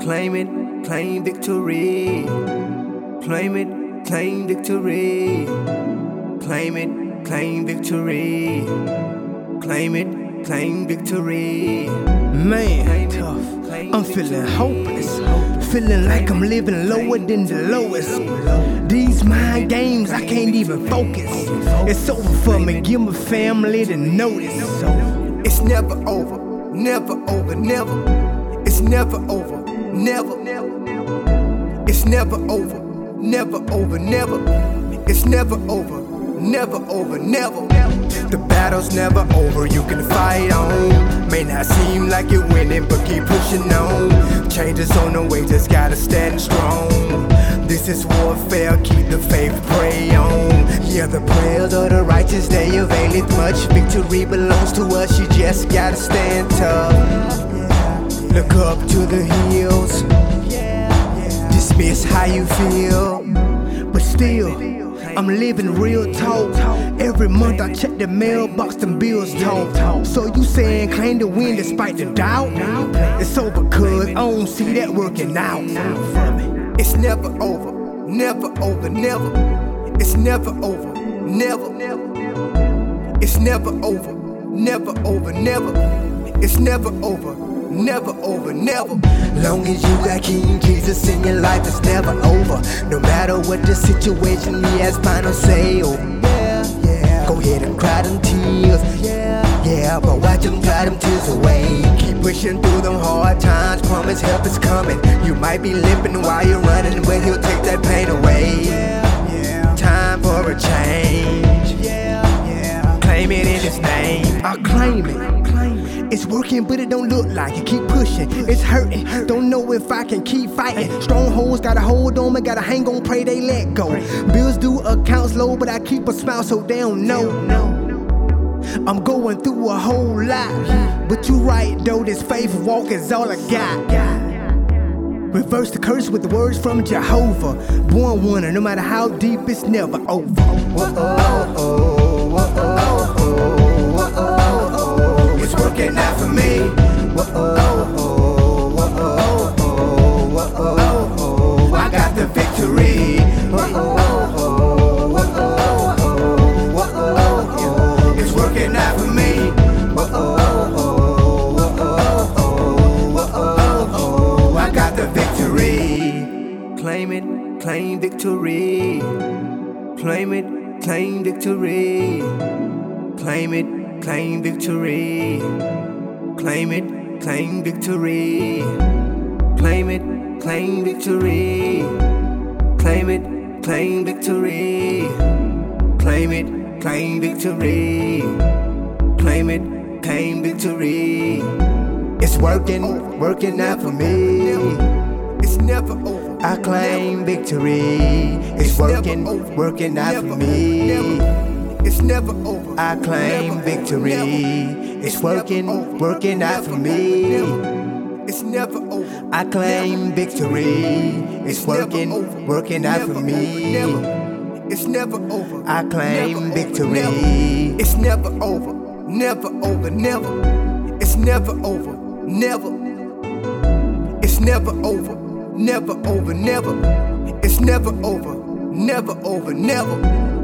Claim it, claim victory. Claim it, claim victory. Claim it, claim victory. Claim it, claim victory. Man, tough. I'm feeling hopeless. Feeling like I'm living lower than the lowest. These mind games, I can't even focus. It's over for me, give my family the notice. It's never over, never over, never. It's never over, never. It's never over, never over, never. It's never over, never over, never. The battle's never over, you can fight on. May not seem like you're winning, but keep pushing on. Changes on the way, just gotta stand strong. This is warfare, keep the faith, pray on. Yeah, the prayers of the righteous, they availeth much. Victory belongs to us, you just gotta stand tough. Look up to the hills, dismiss how you feel. But still, I'm living real talk. Every month I check the mailbox, them bills talk. So you saying claim to win despite the doubt? It's over, cuz I don't see that working out. It's never over, never over, never. It's never over, never. It's never over, never over, never. It's never over, never over, never. Long as you got King Jesus in your life, it's never over. No matter what the situation, He has final say. Oh, yeah, yeah. Go ahead and cry them tears. Yeah, yeah. But watch them dry them tears away. Keep pushing through them hard times. Promise help is coming. You might be limping while you're running, but He'll take that pain away. Time for a change. Yeah, yeah. Claim it in His name. I claim it. It's working, but it don't look like it. Keep pushing, it's hurting. Don't know if I can keep fighting. Strongholds gotta hold on, me gotta hang on, pray they let go. Bills due, accounts low, but I keep a smile so they don't know. I'm going through a whole lot, but you right though. This faith walk is all I got. Reverse the curse with the words from Jehovah. Born winner, no matter how deep, it's never over. It's victory. Claim it, claim victory. Claim it, claim victory. Claim it, claim victory. Claim it, claim victory. Claim it, claim victory. Claim it, claim victory. Claim it, claim victory. It's working, working out for me. It's never over. I claim victory. It's working, working out for me. It's never over. I claim victory. It's working, working out for me. It's never over. I claim victory. It's working, working out for me. It's never over. I claim victory. It's never over. Never over. Never. It's never over. Never. It's never over. Never over. Never. It's never over. Never over. Never.